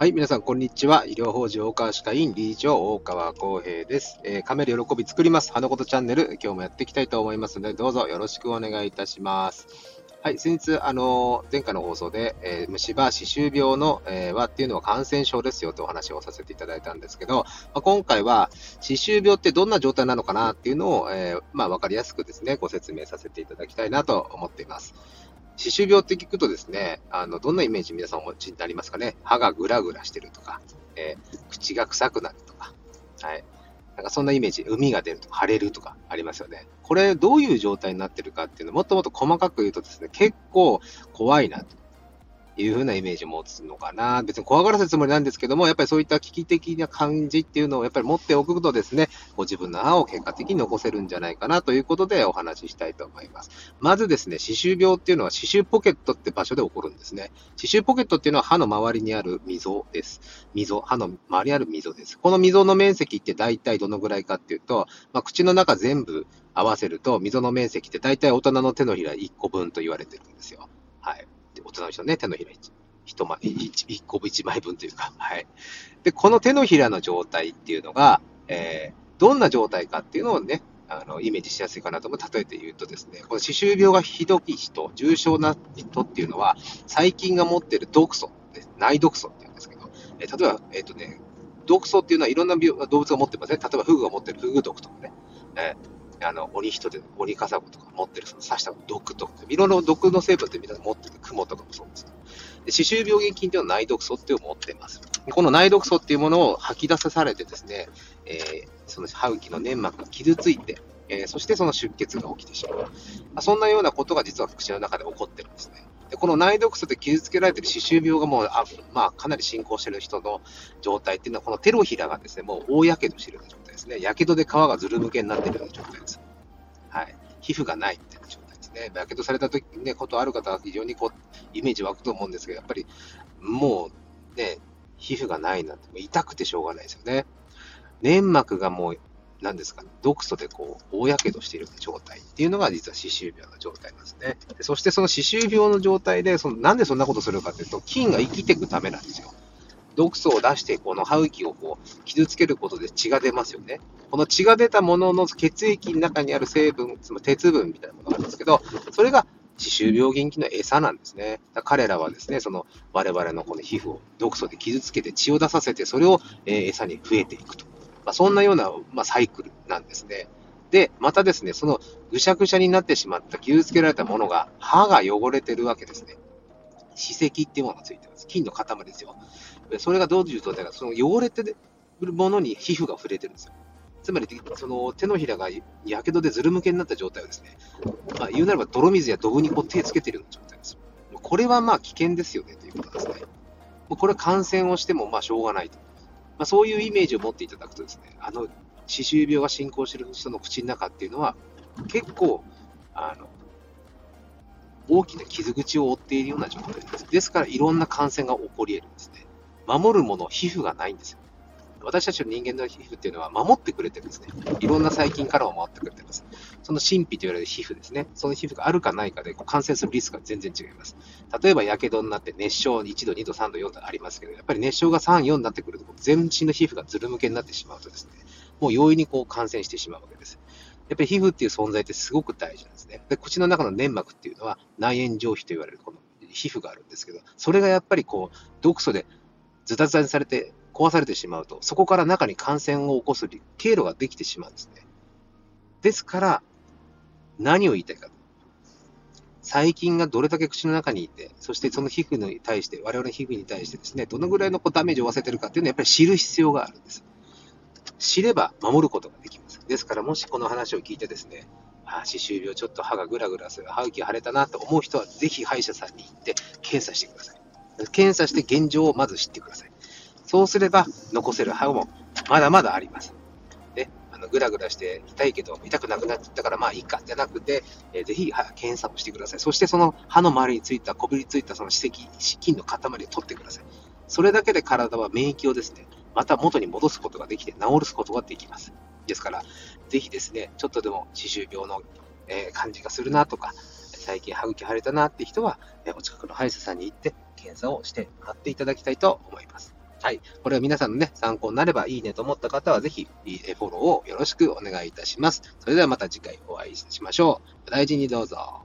はい、皆さん、こんにちは。医療法人大川歯科医院理事長、大川康平です。えー、噛める喜び作ります。花ことチャンネル、今日もやっていきたいと思いますので、どうぞよろしくお願いいたします。はい、先日、あの前回の放送で、えー、虫歯、歯周病の、えー、輪っていうのは感染症ですよとお話をさせていただいたんですけど、まあ、今回は歯周病ってどんな状態なのかなっていうのを、えー、まあ、わかりやすくですね、ご説明させていただきたいなと思っています。歯周病って聞くとですね、あの、どんなイメージ皆さんお持ちになりますかね？歯がぐらぐらしてるとか、えー、口が臭くなるとか、はい。なんかそんなイメージ、海が出るとか、腫れるとかありますよね。これどういう状態になってるかっていうのもっともっと細かく言うとですね、結構怖いなと。いうふうなイメージを持つのかな。別に怖がらせるつもりなんですけども、やっぱりそういった危機的な感じっていうのをやっぱり持っておくとですね、ご自分の歯を結果的に残せるんじゃないかなということでお話ししたいと思います。まずですね、歯周病っていうのは歯周ポケットって場所で起こるんですね。歯周ポケットっていうのは歯の周りにある溝です。溝、歯の周りにある溝です。この溝の面積って大体どのぐらいかっていうと、まあ、口の中全部合わせると、溝の面積って大体大人の手のひら1個分と言われてるんですよ。はい。大人の人ね、手のひら1。一枚、一個一枚分というか、はい。で、この手のひらの状態っていうのが、えー、どんな状態かっていうのをね、あの、イメージしやすいかなと思。例えて言うとですね、この歯周病がひどい人、重症な人っていうのは、細菌が持ってる毒素、内毒素っていうんですけど、えー、例えば、えっ、ー、とね、毒素っていうのはいろんな病動物が持ってますね。例えば、フグが持ってるフグ毒とかね、え、あの、鬼人で、鬼笠子とか持ってる、その刺した毒とか、いろいろ毒の成分ってみんな持ってる、雲とかもそうです。歯周病原菌というのは内毒素っていうのを持っています。この内毒素っていうものを吐き出さされてですね、えー、その歯茎の粘膜が傷ついて、えー、そしてその出血が起きてしまう。まあ、そんなようなことが実は口の中で起こってるんですね。でこの内毒素で傷つけられている歯周病がもうあ、まあ、かなり進行している人の状態っていうのは、この手のひらがですね、もう大やけどしているような状態ですね。やけどで皮がずるむけになっているような状態です。はい。皮膚がないみたいな状態です。ね、やけどされた時ね、ことある方は非常にこう、イメージ湧くと思うんですけど、やっぱり、もう、ね、皮膚がないなんて、痛くてしょうがないですよね。粘膜がもう、何ですか、ね、毒素でこう、大やけどしている状態っていうのが実は歯周病の状態なんですね。そしてその歯周病の状態で、そのなんでそんなことするかというと、菌が生きていくためなんですよ。毒素を出して、この歯茎をこう傷つけることで血が出ますよね。この血が出たものの血液の中にある成分、つまり鉄分みたいなものがあるんですけど、それが歯周病原菌の餌なんですね。彼らはですね、その我々のこの皮膚を毒素で傷つけて血を出させて、それを、餌に増えていくと。まあ、そんなような、まあ、サイクルなんですね。で、またですね、そのぐしゃぐしゃになってしまった傷つけられたものが歯が汚れてるわけですね。歯石っていうものがついてます。菌の塊ですよ。それがどういう状態か、その汚れてるものに皮膚が触れてるんですよ。つまり、その手のひらがやけどでずるむけになった状態をですね、まあ、言うならば泥水やドブにこう手つけてるような状態です。これはまあ危険ですよねということですね。これは感染をしてもまあしょうがないと。まあ、そういうイメージを持っていただくとですね、あの歯周病が進行している人の口の中っていうのは、結構、あの、大きな傷口を負っているような状態です。ですから、いろんな感染が起こり得るんですね。守るもの、皮膚がないんですよ。私たちの人間の皮膚っていうのは守ってくれてるんですね。いろんな細菌からも守ってくれてます。その神秘と言われる皮膚ですね。その皮膚があるかないかで感染するリスクが全然違います。例えば、やけどになって熱傷1度、2度、3度、4度ありますけど、やっぱり熱傷が3、4になってくると、全身の皮膚がずるむけになってしまうとですね、もう容易にこう感染してしまうわけです。やっぱり皮膚っていう存在ってすごく大事なんですね。で口の中の粘膜っていうのは内炎上皮と言われるこの皮膚があるんですけど、それがやっぱりこう毒素でズタズタにされて壊されてしまうと、そこから中に感染を起こす経路ができてしまうんですね。ですから、何を言いたいか。細菌がどれだけ口の中にいて、そしてその皮膚に対して、我々の皮膚に対してですね、どのぐらいのダメージを負わせてるかっていうのはやっぱり知る必要があるんです。知れば守ることができます。ですから、もしこの話を聞いてですね、あ歯周病、ちょっと歯がぐらぐらする、歯茎腫れたなと思う人は、ぜひ歯医者さんに行って検査してください。検査して現状をまず知ってください。そうすれば、残せる歯もまだまだあります。ね、あのぐらぐらして痛いけど、痛くなくなったからまあいいかじゃなくて、えー、ぜひ検査をしてください。そしてその歯の周りについた、こびりついたその歯石、菌の塊を取ってください。それだけで体は免疫をですね、また元に戻すことができて、治すことができます。ですから、ぜひですね、ちょっとでも歯周病の、えー、感じがするなとか、最近歯茎腫れたなって人は、えお近くの歯医者さんに行って検査をしてもらっていただきたいと思います。はい。これは皆さんのね、参考になればいいねと思った方は、ぜひ、フォローをよろしくお願いいたします。それではまた次回お会いしましょう。お大事にどうぞ。